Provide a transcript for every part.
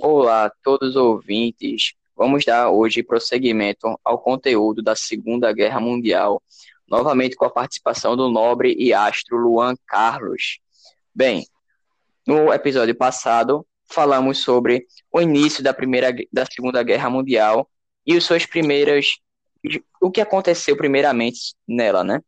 Olá a todos os ouvintes. Vamos dar hoje prosseguimento ao conteúdo da Segunda Guerra Mundial, novamente com a participação do nobre e astro Luan Carlos. Bem, no episódio passado falamos sobre o início da primeira da Segunda Guerra Mundial e as suas primeiras o que aconteceu primeiramente nela, né?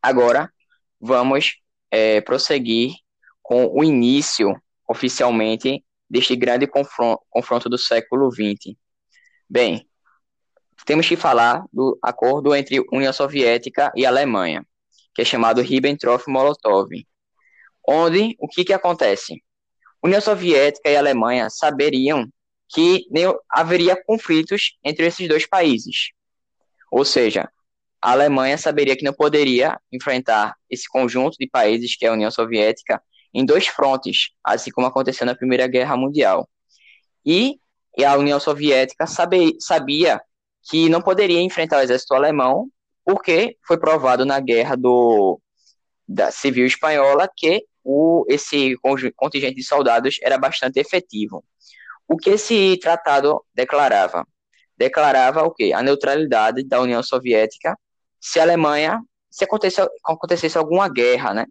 Agora vamos é, prosseguir com o início oficialmente deste grande confronto, do século XX. Bem, temos que falar do acordo entre União Soviética e Alemanha, que é chamado Ribbentrop-Molotov, onde o que, que acontece? União Soviética e Alemanha saberiam que haveria conflitos entre esses dois países. Ou seja, a Alemanha saberia que não poderia enfrentar esse conjunto de países que é a União Soviética em dois frontes, assim como aconteceu na Primeira Guerra Mundial. E, a União Soviética sabe, sabia que não poderia enfrentar o exército alemão, porque foi provado na guerra do, da Civil Espanhola que o, esse contingente de soldados era bastante efetivo. O que esse tratado declarava? Declarava o quê? A neutralidade da União Soviética se a Alemanha, se acontecesse, acontecesse alguma guerra, né?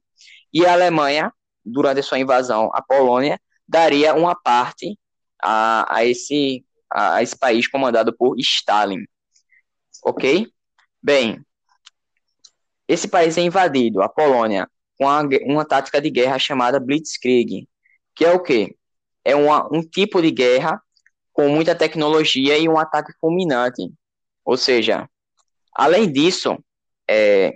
E a Alemanha durante a sua invasão à Polônia, daria uma parte a, a, esse, a esse país comandado por Stalin. Ok? Bem, esse país é invadido, a Polônia, com uma, uma tática de guerra chamada Blitzkrieg, que é o quê? É uma, um tipo de guerra com muita tecnologia e um ataque fulminante. Ou seja, além disso, é,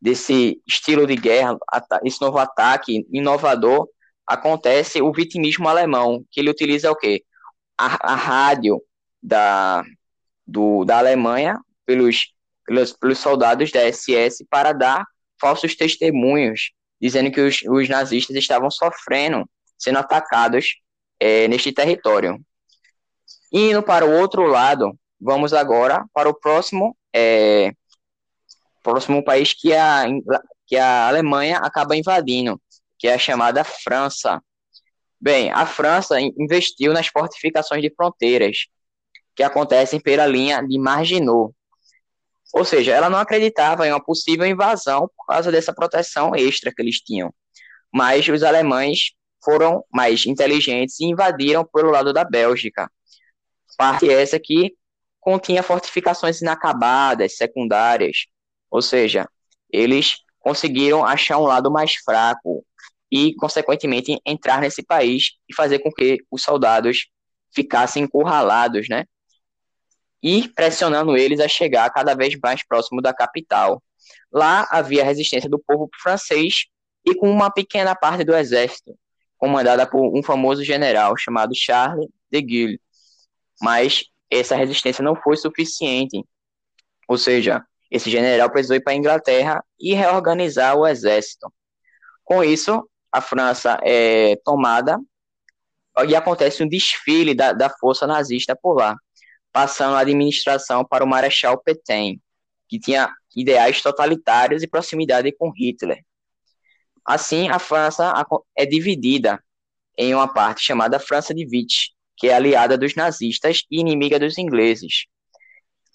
desse estilo de guerra, esse novo ataque inovador, acontece o vitimismo alemão, que ele utiliza o quê? A, a rádio da, do, da Alemanha pelos, pelos, pelos soldados da SS para dar falsos testemunhos, dizendo que os, os nazistas estavam sofrendo, sendo atacados é, neste território. Indo para o outro lado, vamos agora para o próximo é, próximo país que a, que a Alemanha acaba invadindo, que é a chamada França. Bem, a França investiu nas fortificações de fronteiras, que acontecem pela linha de Maginot. Ou seja, ela não acreditava em uma possível invasão por causa dessa proteção extra que eles tinham. Mas os alemães foram mais inteligentes e invadiram pelo lado da Bélgica. Parte essa que continha fortificações inacabadas, secundárias, ou seja, eles conseguiram achar um lado mais fraco e, consequentemente, entrar nesse país e fazer com que os soldados ficassem encurralados, né? E pressionando eles a chegar cada vez mais próximo da capital. Lá havia resistência do povo francês e com uma pequena parte do exército, comandada por um famoso general chamado Charles de Gaulle. Mas essa resistência não foi suficiente. Ou seja, esse general precisou ir para a Inglaterra e reorganizar o exército. Com isso, a França é tomada e acontece um desfile da, da força nazista por lá, passando a administração para o Marechal Petain, que tinha ideais totalitários e proximidade com Hitler. Assim, a França é dividida em uma parte chamada França de Vichy, que é aliada dos nazistas e inimiga dos ingleses.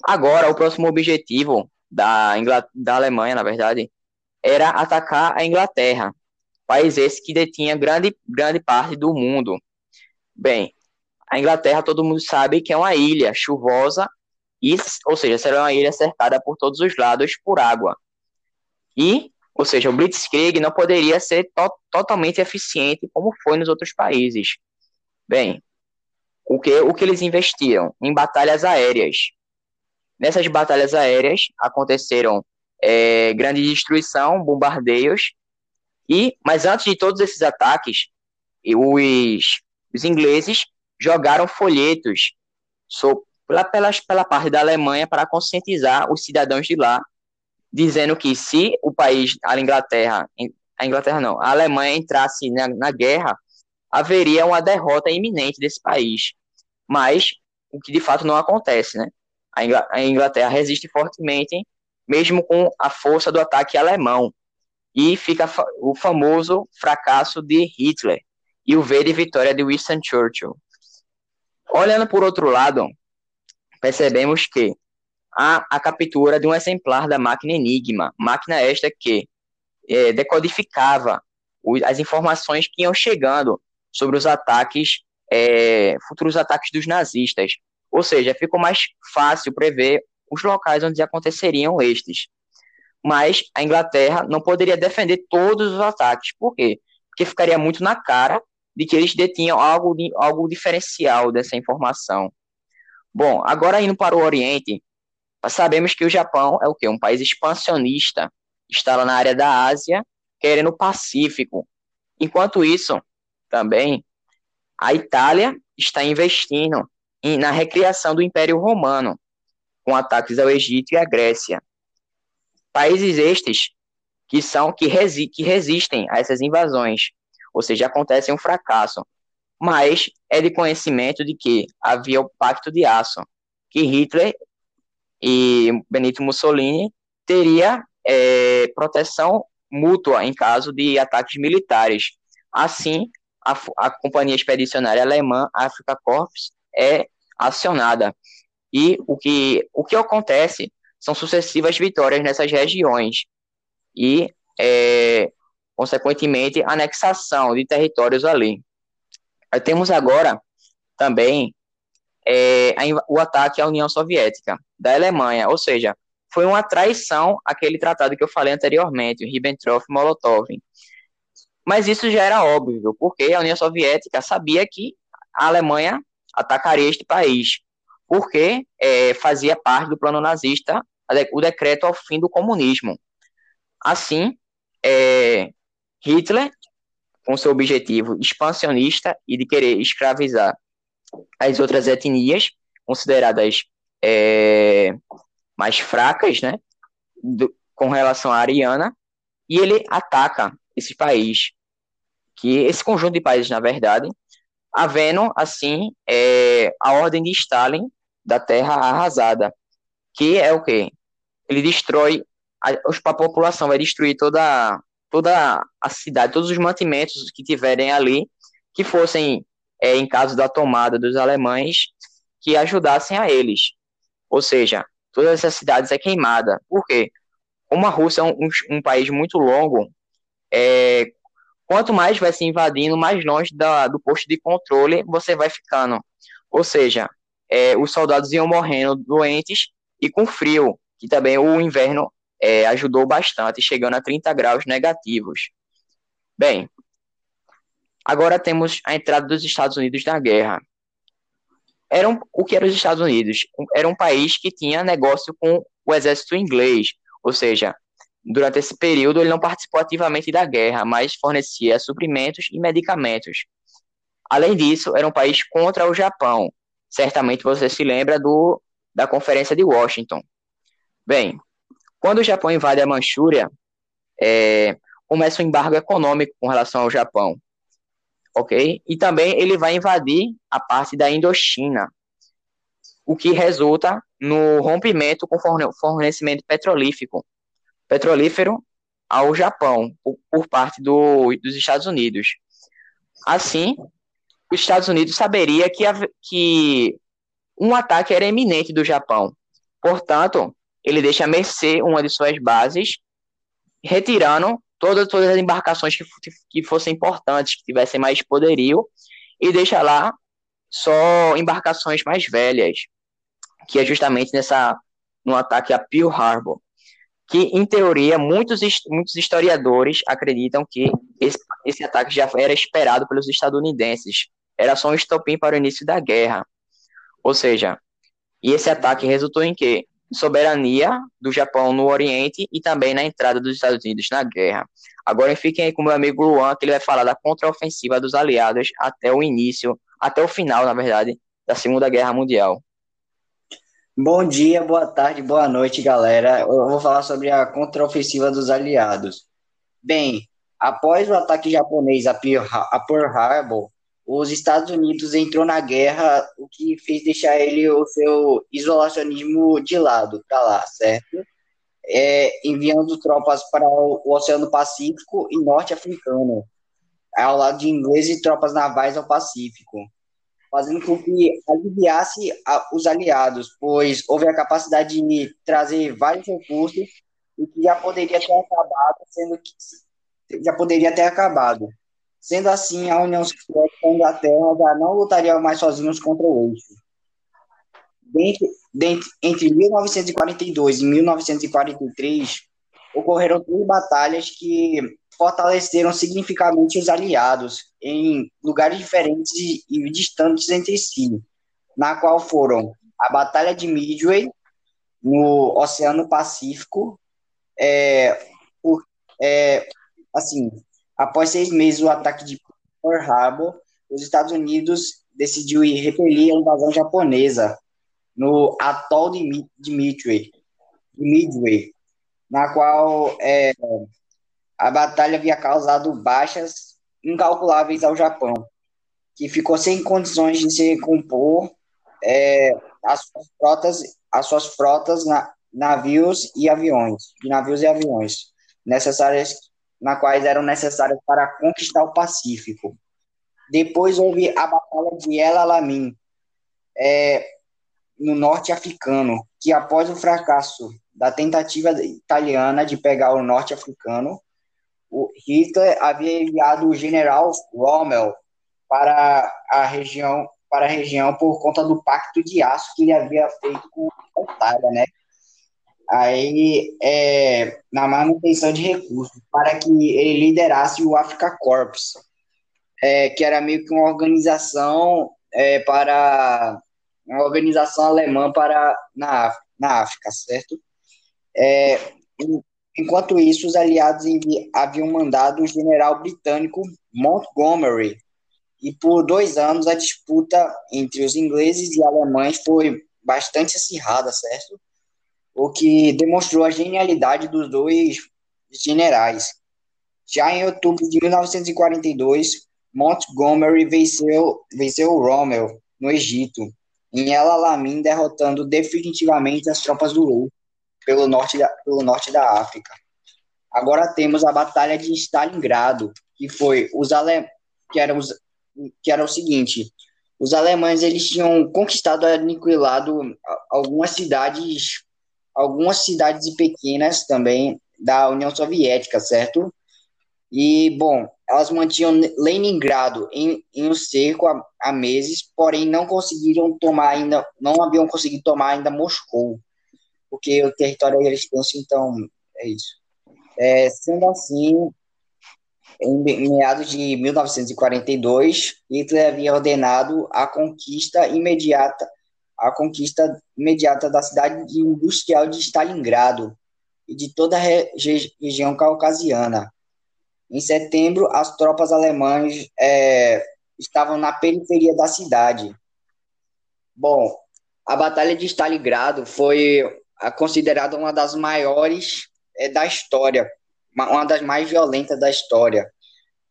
Agora, o próximo objetivo da, da Alemanha, na verdade, era atacar a Inglaterra, país esse que detinha grande, grande parte do mundo. Bem, a Inglaterra todo mundo sabe que é uma ilha chuvosa, e, ou seja, será uma ilha cercada por todos os lados por água. E, ou seja, o Blitzkrieg não poderia ser to totalmente eficiente como foi nos outros países. Bem, o que, o que eles investiam? Em batalhas aéreas. Nessas batalhas aéreas aconteceram é, grande destruição, bombardeios, e mas antes de todos esses ataques, os, os ingleses jogaram folhetos so, pela, pela, pela parte da Alemanha para conscientizar os cidadãos de lá, dizendo que se o país, a Inglaterra, a Inglaterra não, a Alemanha entrasse na, na guerra, haveria uma derrota iminente desse país. Mas o que de fato não acontece, né? A Inglaterra resiste fortemente, mesmo com a força do ataque alemão. E fica o famoso fracasso de Hitler e o V de vitória de Winston Churchill. Olhando por outro lado, percebemos que há a captura de um exemplar da máquina Enigma, máquina esta que é, decodificava as informações que iam chegando sobre os ataques, é, futuros ataques dos nazistas. Ou seja, ficou mais fácil prever os locais onde aconteceriam estes. Mas a Inglaterra não poderia defender todos os ataques. Por quê? Porque ficaria muito na cara de que eles detinham algo, algo diferencial dessa informação. Bom, agora indo para o Oriente, sabemos que o Japão é o quê? Um país expansionista, está lá na área da Ásia, querendo o Pacífico. Enquanto isso, também, a Itália está investindo na recriação do Império Romano, com ataques ao Egito e à Grécia. Países estes que são que, resi que resistem a essas invasões, ou seja, acontece um fracasso. Mas é de conhecimento de que havia o Pacto de Aço, que Hitler e Benito Mussolini teria é, proteção mútua em caso de ataques militares. Assim, a, a Companhia Expedicionária Alemã, Africa Corps, é acionada. E o que, o que acontece são sucessivas vitórias nessas regiões e, é, consequentemente, anexação de territórios ali. Temos agora também é, o ataque à União Soviética da Alemanha, ou seja, foi uma traição aquele tratado que eu falei anteriormente, o Ribbentrop-Molotov. Mas isso já era óbvio, porque a União Soviética sabia que a Alemanha atacaria este país, porque é, fazia parte do plano nazista o decreto ao fim do comunismo. Assim, é, Hitler, com seu objetivo expansionista e de querer escravizar as outras etnias consideradas é, mais fracas, né, do, com relação à ariana, e ele ataca esse país, que esse conjunto de países, na verdade, havendo, assim, é, a ordem de Stalin da terra arrasada, que é o quê? Ele destrói, a, a população vai destruir toda, toda a cidade, todos os mantimentos que tiverem ali, que fossem, é, em caso da tomada dos alemães, que ajudassem a eles. Ou seja, todas essas cidades é queimada. Por quê? Como a Rússia é um, um país muito longo, é, quanto mais vai se invadindo, mais longe da, do posto de controle você vai ficando. Ou seja, é, os soldados iam morrendo doentes e com frio, que também o inverno é, ajudou bastante, chegando a 30 graus negativos. Bem, agora temos a entrada dos Estados Unidos na guerra. Era um, o que eram os Estados Unidos? Era um país que tinha negócio com o exército inglês, ou seja, Durante esse período, ele não participou ativamente da guerra, mas fornecia suprimentos e medicamentos. Além disso, era um país contra o Japão. Certamente você se lembra do, da Conferência de Washington. Bem, quando o Japão invade a Manchúria, é, começa um embargo econômico com relação ao Japão. Ok? E também ele vai invadir a parte da Indochina, o que resulta no rompimento com fornecimento petrolífico petrolífero ao Japão por, por parte do, dos Estados Unidos. Assim, os Estados Unidos saberia que, que um ataque era iminente do Japão. Portanto, ele deixa a mercê uma de suas bases, retirando todas, todas as embarcações que, que fossem importantes, que tivessem mais poderio, e deixa lá só embarcações mais velhas, que é justamente nessa no ataque a Pearl Harbor que, em teoria, muitos, muitos historiadores acreditam que esse, esse ataque já era esperado pelos estadunidenses. Era só um estopim para o início da guerra. Ou seja, e esse ataque resultou em quê? Soberania do Japão no Oriente e também na entrada dos Estados Unidos na guerra. Agora fiquem aí com meu amigo Luan, que ele vai falar da contraofensiva dos aliados até o início, até o final, na verdade, da Segunda Guerra Mundial. Bom dia, boa tarde, boa noite, galera. Eu vou falar sobre a contraofensiva dos aliados. Bem, após o ataque japonês a Pearl Harbor, os Estados Unidos entrou na guerra, o que fez deixar ele o seu isolacionismo de lado, para lá, certo? É, enviando tropas para o, o Oceano Pacífico e Norte Africano, ao lado de ingleses e tropas navais ao Pacífico. Fazendo com que aliviasse os aliados, pois houve a capacidade de trazer vários recursos e que já poderia ter acabado, sendo que já poderia ter acabado. Sendo assim, a União Soviética e a Inglaterra já não lutariam mais sozinhos contra o eixo. Dentro, dentro, entre 1942 e 1943, ocorreram três batalhas que fortaleceram significativamente os aliados em lugares diferentes e, distantes entre si, na qual foram a Batalha de Midway, no Oceano Pacífico, é, é, assim, após seis meses do ataque de Pearl Harbor, os Estados Unidos decidiu repelir a invasão japonesa no atol de, de Midway, de Midway na qual é, a batalha havia causado baixas incalculáveis ao Japão, que ficou sem condições de se recompor é, as suas frotas, as suas frotas na, navios e aviões, de navios e aviões necessárias, na quais eram necessárias para conquistar o Pacífico. Depois houve a batalha de El Alamein, é, no norte africano, que após o fracasso da tentativa italiana de pegar o norte africano, Hitler havia enviado o general Rommel para a região para a região por conta do pacto de aço que ele havia feito com a Itália, né? Aí, é, na manutenção de recursos, para que ele liderasse o Africa Corps, é, que era meio que uma organização é, para uma organização alemã para na, na África, certo? É, enquanto isso, os aliados haviam mandado o general britânico Montgomery, e por dois anos a disputa entre os ingleses e alemães foi bastante acirrada, certo? O que demonstrou a genialidade dos dois generais. Já em outubro de 1942, Montgomery venceu, venceu Rommel no Egito, em El Alamein, derrotando definitivamente as tropas do Rei pelo norte da, pelo norte da África. Agora temos a Batalha de Stalingrado, que foi os ale... que era os que era o seguinte, os alemães eles tinham conquistado e aniquilado algumas cidades, algumas cidades pequenas também da União Soviética, certo? E, bom, elas mantinham Leningrado em, em um cerco há, há meses, porém não conseguiram tomar ainda, não haviam conseguido tomar ainda Moscou porque o território é extenso, então é isso. É, sendo assim, em meados de 1942, Hitler havia ordenado a conquista imediata, a conquista imediata da cidade industrial de Stalingrado e de toda a re região caucasiana. Em setembro, as tropas alemãs é, estavam na periferia da cidade. Bom, a Batalha de Stalingrado foi considerada uma das maiores é, da história, uma das mais violentas da história,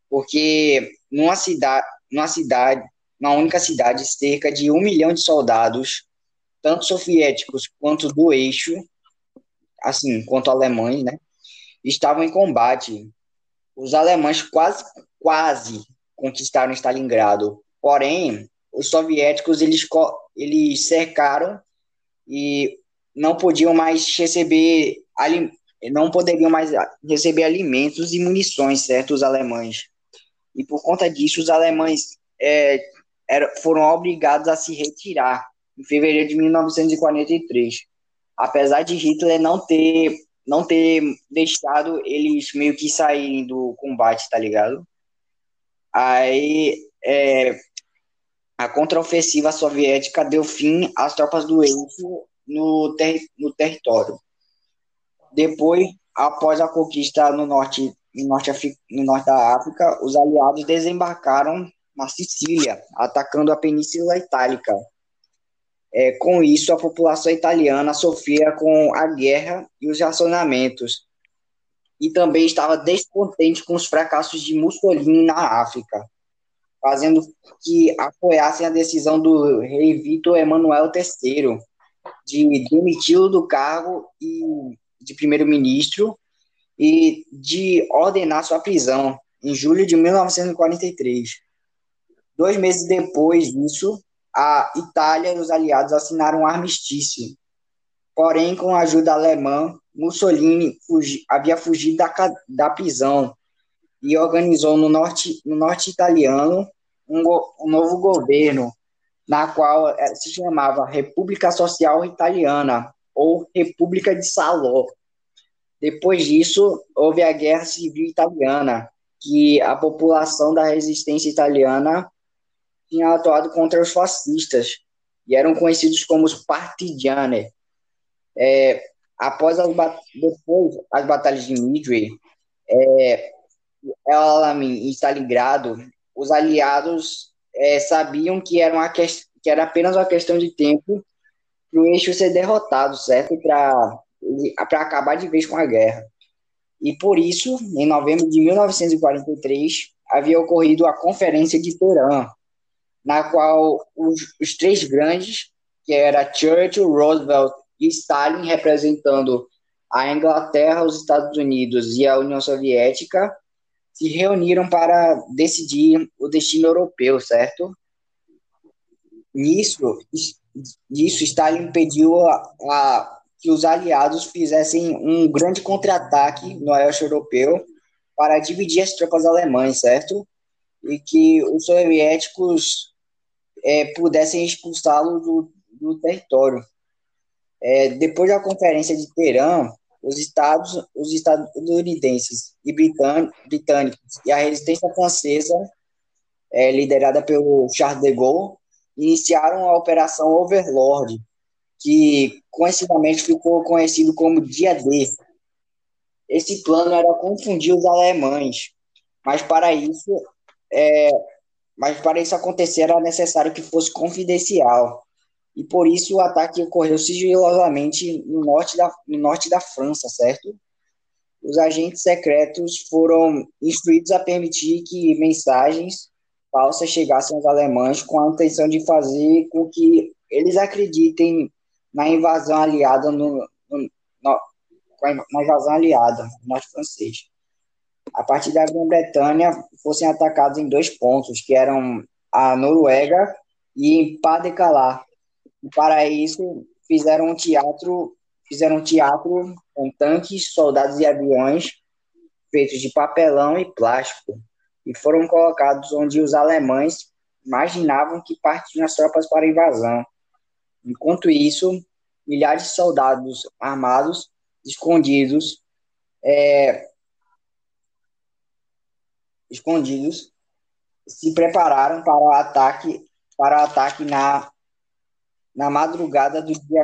porque numa cidade, numa cidade, uma única cidade, cerca de um milhão de soldados, tanto soviéticos quanto do eixo, assim, quanto alemães, né, estavam em combate. Os alemães quase, quase conquistaram Stalingrado, porém, os soviéticos eles, eles cercaram e não podiam mais receber não poderiam mais receber alimentos e munições, certo, os alemães. E por conta disso, os alemães é, era, foram obrigados a se retirar em fevereiro de 1943. Apesar de Hitler não ter não ter deixado eles meio que saírem do combate, tá ligado? Aí é, a contraofensiva soviética deu fim às tropas do eixo no, ter, no território. Depois, após a conquista no norte, no norte, no norte da África, os aliados desembarcaram na Sicília, atacando a Península Itálica. É, com isso, a população italiana sofria com a guerra e os racionamentos, e também estava descontente com os fracassos de Mussolini na África, fazendo que apoiassem a decisão do rei Vitor Emanuel III de demiti-lo do cargo e de primeiro-ministro e de ordenar sua prisão em julho de 1943. Dois meses depois disso, a Itália e os aliados assinaram um armistício. Porém, com a ajuda alemã, Mussolini fugi, havia fugido da, da prisão e organizou no norte, no norte italiano um, um novo governo, na qual eh, se chamava República Social Italiana, ou República de Salò. Depois disso, houve a Guerra Civil Italiana, que a população da resistência italiana tinha atuado contra os fascistas e eram conhecidos como os partigiani. É, após as, depois as batalhas de Midway, é, Alamein e Stalingrado, os aliados é, sabiam que era, uma que, que era apenas uma questão de tempo para o eixo ser derrotado, certo? Para acabar de vez com a guerra. E por isso, em novembro de 1943, havia ocorrido a Conferência de Teherã, na qual os, os três grandes, que era Churchill, Roosevelt e Stalin, representando a Inglaterra, os Estados Unidos e a União Soviética, se reuniram para decidir o destino europeu, certo? Nisso, nisso Stalin pediu a, a que os aliados fizessem um grande contra-ataque no oeste europeu para dividir as tropas alemãs, certo? E que os soviéticos é, pudessem expulsá-lo do, do território. É, depois da conferência de Teherã, os estados, os estadunidenses e britânicos e a resistência francesa, é, liderada pelo Charles de Gaulle, iniciaram a Operação Overlord, que coincidentemente ficou conhecido como Dia D. Esse plano era confundir os alemães, mas para isso, é, mas para isso acontecer era necessário que fosse confidencial. E por isso o ataque ocorreu sigilosamente no norte da, no norte da França, certo? Os agentes secretos foram instruídos a permitir que mensagens falsas chegassem aos alemães com a intenção de fazer com que eles acreditem na invasão aliada no, no, no na invasão aliada no norte francês. A partir da Grã-Bretanha fossem atacados em dois pontos, que eram a Noruega e em Pas-de-Calais. E para isso fizeram um teatro, fizeram um teatro com tanques, soldados e aviões feitos de papelão e plástico e foram colocados onde os alemães imaginavam que partiam as tropas para a invasão. Enquanto isso, milhares de soldados armados, escondidos, é, escondidos, se prepararam para o ataque, para o ataque na, na madrugada do dia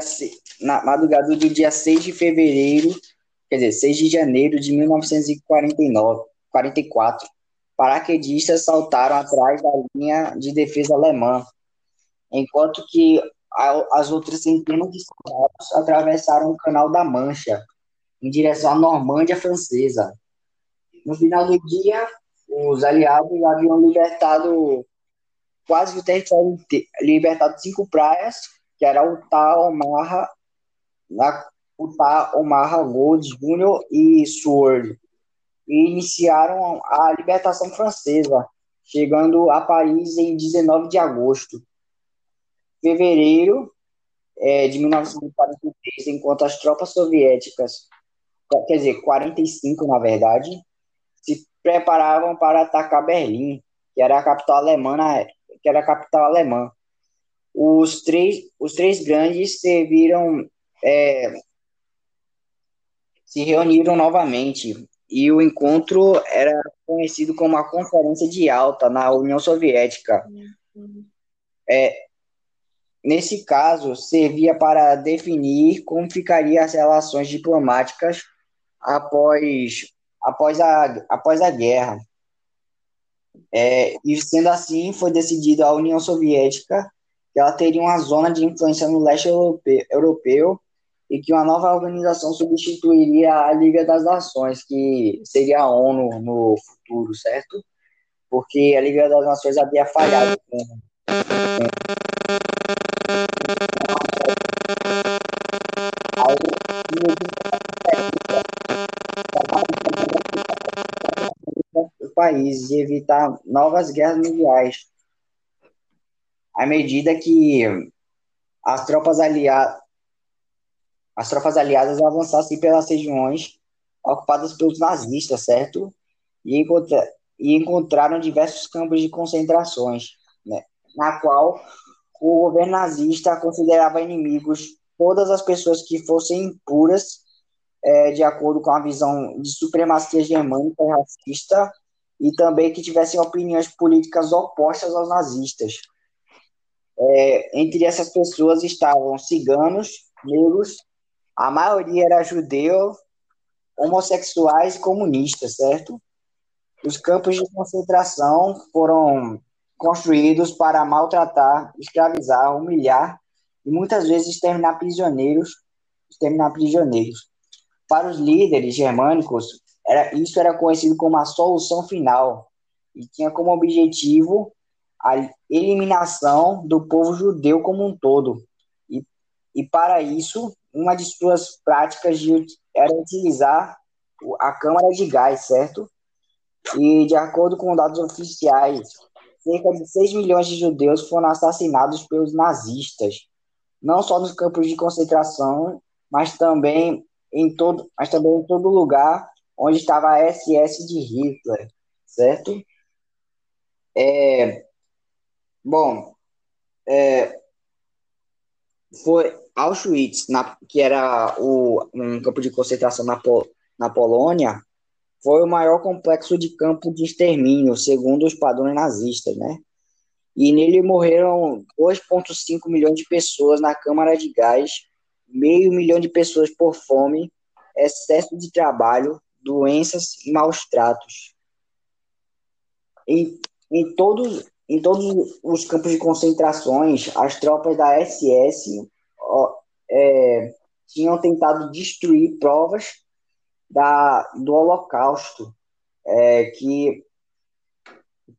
na madrugada do dia 6 de fevereiro, quer dizer, 6 de janeiro de 1949, 44. Paraquedistas saltaram atrás da linha de defesa alemã, enquanto que as outras centenas de soldados atravessaram o Canal da Mancha, em direção à Normândia francesa. No final do dia, os aliados haviam libertado quase o território inteiro, libertado cinco praias, que era o Omaha, o Omaha Gold Jr. e Sword, e iniciaram a libertação francesa, chegando a Paris em 19 de agosto fevereiro é, de 1943, enquanto as tropas soviéticas, quer dizer, 45 na verdade, se preparavam para atacar Berlim, que era a capital alemã na que era a capital alemã. Os três, os três grandes serviram, é, se reuniram novamente e o encontro era conhecido como a Conferência de Alta na União Soviética. É, Nesse caso, servia para definir como ficariam as relações diplomáticas após, após, a, após a guerra. É, e sendo assim, foi decidido a União Soviética que ela teria uma zona de influência no leste europeu, europeu e que uma nova organização substituiria a Liga das Nações, que seria a ONU no futuro, certo? Porque a Liga das Nações havia falhado com, países e evitar novas guerras mundiais. à medida que as tropas aliadas as tropas aliadas avançassem pelas regiões ocupadas pelos nazistas, certo? E, encontra e encontraram diversos campos de concentrações, né? na qual o governo nazista considerava inimigos todas as pessoas que fossem impuras, é, de acordo com a visão de supremacia germânica e racista, e também que tivessem opiniões políticas opostas aos nazistas. É, entre essas pessoas estavam ciganos, negros, a maioria era judeu, homossexuais e comunistas, certo? Os campos de concentração foram construídos para maltratar, escravizar, humilhar e muitas vezes exterminar prisioneiros, exterminar prisioneiros. Para os líderes germânicos, era, isso era conhecido como a solução final e tinha como objetivo a eliminação do povo judeu como um todo. E, e para isso, uma de suas práticas de, era utilizar a câmara de gás, certo? E de acordo com dados oficiais, cerca de 6 milhões de judeus foram assassinados pelos nazistas, não só nos campos de concentração, mas também em todo, mas também em todo lugar onde estava a SS de Hitler, certo? É, bom, é, foi Auschwitz, na, que era o, um campo de concentração na, na Polônia, foi o maior complexo de campo de extermínio, segundo os padrões nazistas, né? E nele morreram 2,5 milhões de pessoas na câmara de gás, meio milhão de pessoas por fome, excesso de trabalho, doenças e maus tratos. Em, todos, em todos os campos de concentrações, as tropas da SS ó, é, tinham tentado destruir provas da, do Holocausto, é, que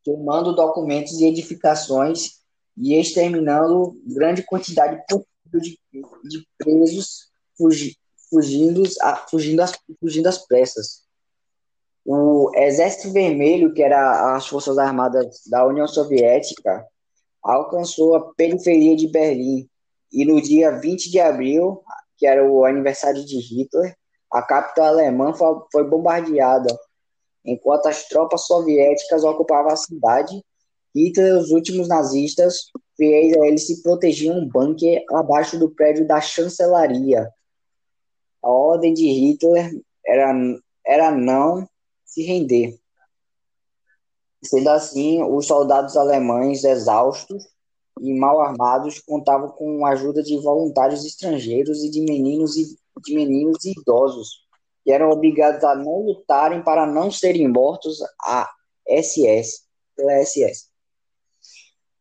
queimando documentos e edificações e exterminando grande quantidade de, de presos fugi, fugindo, fugindo, as, fugindo às pressas. O Exército Vermelho, que era as Forças Armadas da União Soviética, alcançou a periferia de Berlim e no dia 20 de abril, que era o aniversário de Hitler, a capital alemã foi bombardeada. Enquanto as tropas soviéticas ocupavam a cidade, Hitler e os últimos nazistas, fiéis a ele, se protegiam um bunker abaixo do prédio da chancelaria. A ordem de Hitler era, era não se render. Sendo assim, os soldados alemães exaustos e mal armados contavam com a ajuda de voluntários estrangeiros e de meninos e de meninos e idosos que eram obrigados a não lutarem para não serem mortos a SS pela SS.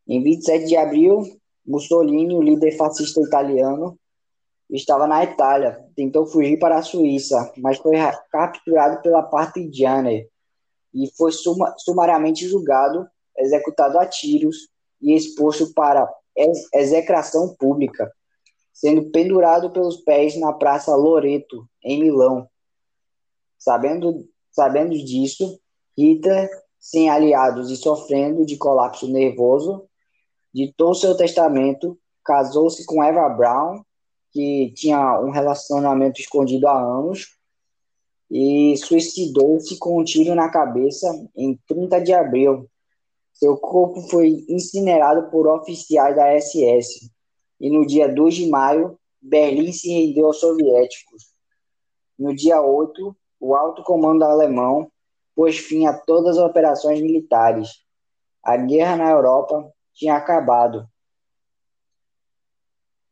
Em 27 de abril, Mussolini, o líder fascista italiano, estava na Itália, tentou fugir para a Suíça, mas foi capturado pela Partigiane e foi suma, sumariamente julgado, executado a tiros e exposto para ex execração pública, sendo pendurado pelos pés na Praça Loreto, em Milão. Sabendo, sabendo disso, Hitler, sem aliados e sofrendo de colapso nervoso, ditou seu testamento, casou-se com Eva Braun, que tinha um relacionamento escondido há anos, e suicidou-se com um tiro na cabeça em 30 de abril seu corpo foi incinerado por oficiais da SS e no dia 2 de maio, Berlim se rendeu aos soviéticos. No dia 8, o alto comando alemão pôs fim a todas as operações militares. A guerra na Europa tinha acabado.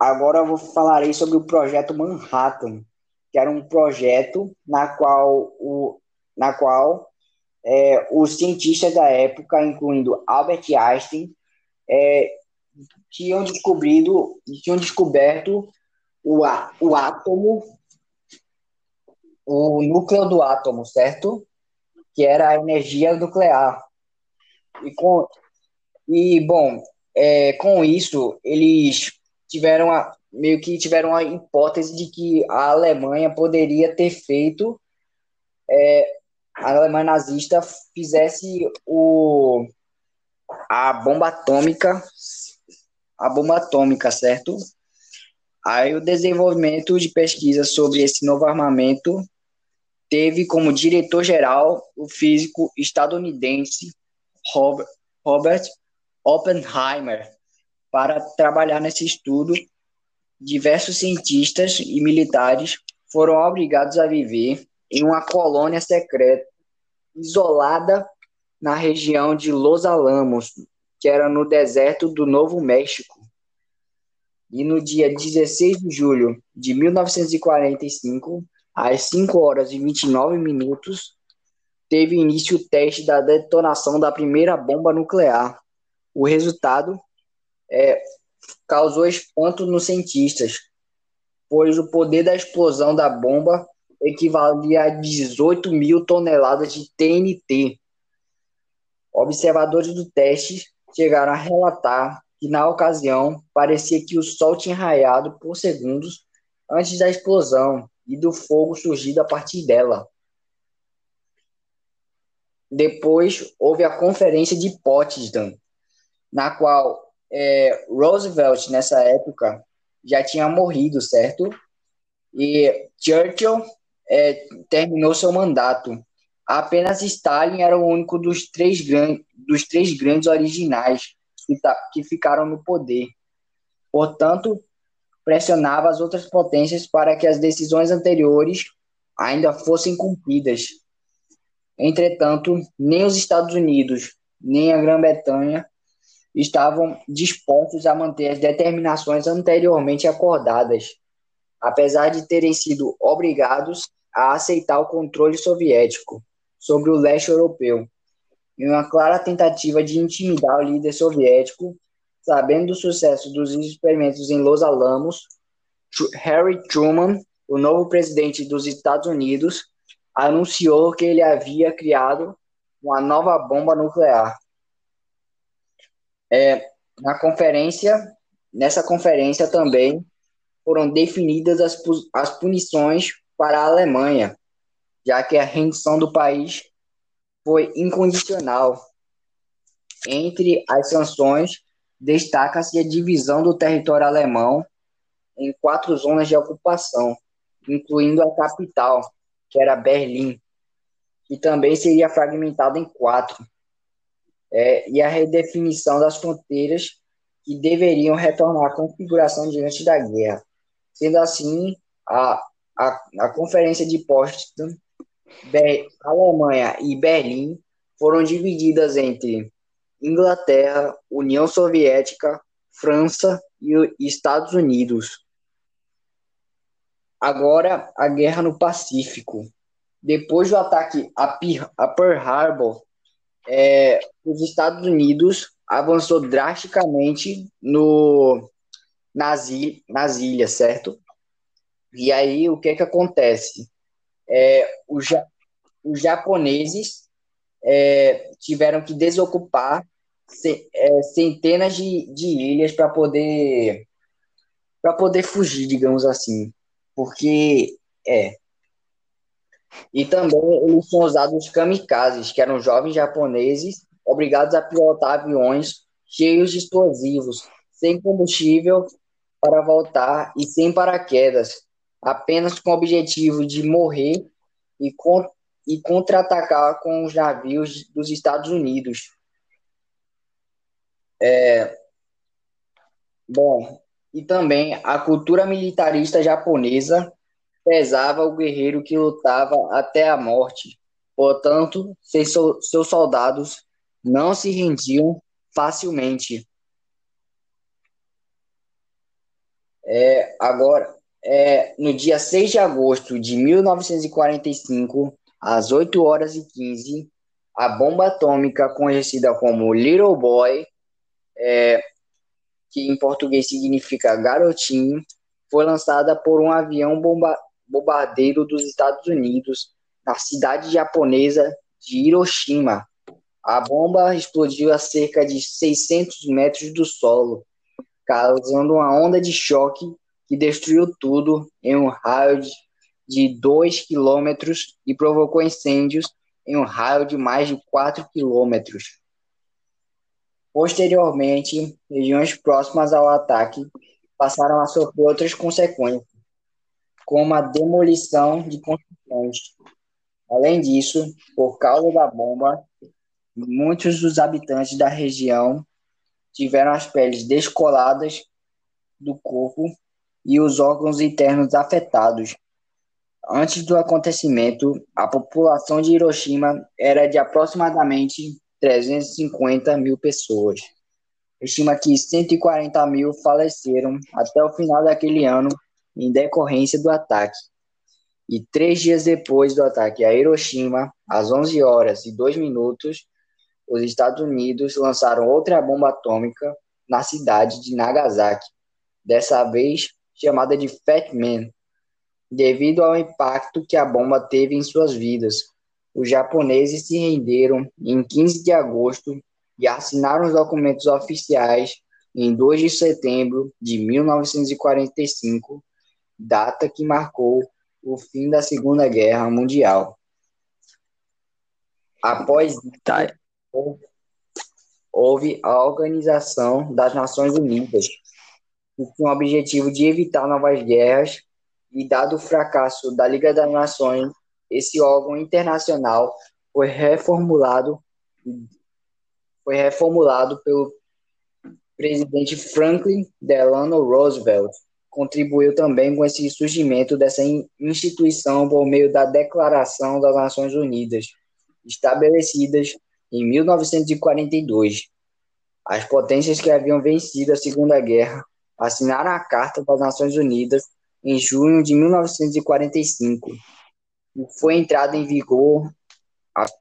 Agora eu vou falarei sobre o projeto Manhattan, que era um projeto na qual o na qual é, os cientistas da época, incluindo Albert Einstein, é, tinham descobrido, tinham descoberto o, o átomo, o núcleo do átomo, certo? Que era a energia nuclear. E, com, e bom, é, com isso, eles tiveram a, meio que tiveram a hipótese de que a Alemanha poderia ter feito é, a Alemanha nazista fizesse o, a bomba atômica a bomba atômica, certo? Aí o desenvolvimento de pesquisa sobre esse novo armamento teve como diretor-geral o físico estadunidense Robert, Robert Oppenheimer. Para trabalhar nesse estudo, diversos cientistas e militares foram obrigados a viver em uma colônia secreta isolada na região de Los Alamos, que era no deserto do Novo México. E no dia 16 de julho de 1945, às 5 horas e 29 minutos, teve início o teste da detonação da primeira bomba nuclear. O resultado é, causou espanto nos cientistas, pois o poder da explosão da bomba equivalia a 18 mil toneladas de TNT. Observadores do teste chegaram a relatar que, na ocasião, parecia que o sol tinha raiado por segundos antes da explosão e do fogo surgido a partir dela. Depois houve a Conferência de Potsdam, na qual é, Roosevelt, nessa época, já tinha morrido, certo? E Churchill é, terminou seu mandato. Apenas Stalin era o único dos três, gran dos três grandes originais que, que ficaram no poder. Portanto, pressionava as outras potências para que as decisões anteriores ainda fossem cumpridas. Entretanto, nem os Estados Unidos, nem a Grã-Bretanha estavam dispostos a manter as determinações anteriormente acordadas, apesar de terem sido obrigados a aceitar o controle soviético sobre o leste europeu, em uma clara tentativa de intimidar o líder soviético Sabendo do sucesso dos experimentos em Los Alamos, Harry Truman, o novo presidente dos Estados Unidos, anunciou que ele havia criado uma nova bomba nuclear. É, na conferência, nessa conferência também foram definidas as, as punições para a Alemanha, já que a rendição do país foi incondicional. Entre as sanções destaca-se a divisão do território alemão em quatro zonas de ocupação, incluindo a capital, que era Berlim, que também seria fragmentada em quatro, é, e a redefinição das fronteiras que deveriam retornar à configuração diante da guerra. Sendo assim, a, a, a Conferência de Potsdam, Alemanha e Berlim foram divididas entre Inglaterra, União Soviética, França e Estados Unidos. Agora, a guerra no Pacífico. Depois do ataque a Pearl Harbor, é, os Estados Unidos avançou drasticamente no, nas, nas ilhas, certo? E aí, o que é que acontece? É, os, os japoneses é, tiveram que desocupar é, centenas de, de ilhas para poder para poder fugir, digamos assim, porque é. E também eles são usados os kamikazes, que eram jovens japoneses obrigados a pilotar aviões cheios de explosivos, sem combustível para voltar e sem paraquedas, apenas com o objetivo de morrer e, con e contra-atacar com os navios dos Estados Unidos. É, bom, e também a cultura militarista japonesa pesava o guerreiro que lutava até a morte. Portanto, seus soldados não se rendiam facilmente. É, agora, é, no dia 6 de agosto de 1945, às 8 horas e 15, a bomba atômica conhecida como Little Boy é, que em português significa garotinho, foi lançada por um avião bomba bombardeiro dos Estados Unidos na cidade japonesa de Hiroshima. A bomba explodiu a cerca de 600 metros do solo, causando uma onda de choque que destruiu tudo em um raio de 2 quilômetros e provocou incêndios em um raio de mais de 4 quilômetros. Posteriormente, regiões próximas ao ataque passaram a sofrer outras consequências, como a demolição de construções. Além disso, por causa da bomba, muitos dos habitantes da região tiveram as peles descoladas do corpo e os órgãos internos afetados. Antes do acontecimento, a população de Hiroshima era de aproximadamente 350 mil pessoas. Estima que 140 mil faleceram até o final daquele ano em decorrência do ataque. E três dias depois do ataque a Hiroshima, às 11 horas e 2 minutos, os Estados Unidos lançaram outra bomba atômica na cidade de Nagasaki, dessa vez chamada de Fat Man, devido ao impacto que a bomba teve em suas vidas. Os japoneses se renderam em 15 de agosto e assinaram os documentos oficiais em 2 de setembro de 1945, data que marcou o fim da Segunda Guerra Mundial. Após tá. houve a Organização das Nações Unidas, que tinha o objetivo de evitar novas guerras, e dado o fracasso da Liga das Nações, esse órgão internacional foi reformulado foi reformulado pelo presidente Franklin Delano Roosevelt. Contribuiu também com esse surgimento dessa instituição por meio da Declaração das Nações Unidas, estabelecidas em 1942. As potências que haviam vencido a Segunda Guerra assinaram a Carta das Nações Unidas em junho de 1945 e foi entrada em vigor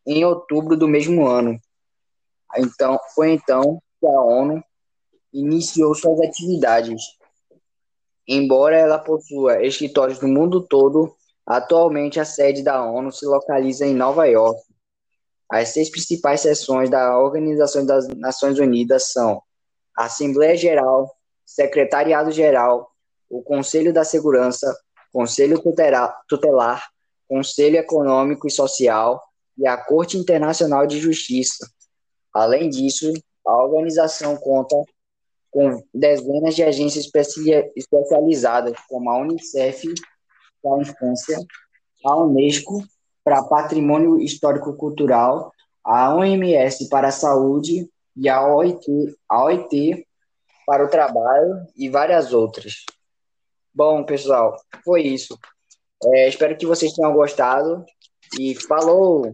em outubro do mesmo ano. Então, foi então que a ONU iniciou suas atividades. Embora ela possua escritórios no mundo todo, atualmente a sede da ONU se localiza em Nova York. As seis principais seções da Organização das Nações Unidas são Assembleia Geral, Secretariado-Geral, o Conselho da Segurança, Conselho Tutelar, Conselho Econômico e Social e a Corte Internacional de Justiça. Além disso, a organização conta com dezenas de agências especializadas, como a Unicef para a infância, a Unesco para patrimônio histórico-cultural, a OMS para a saúde e a OIT, a OIT para o trabalho e várias outras. Bom, pessoal, foi isso. É, espero que vocês tenham gostado e falou!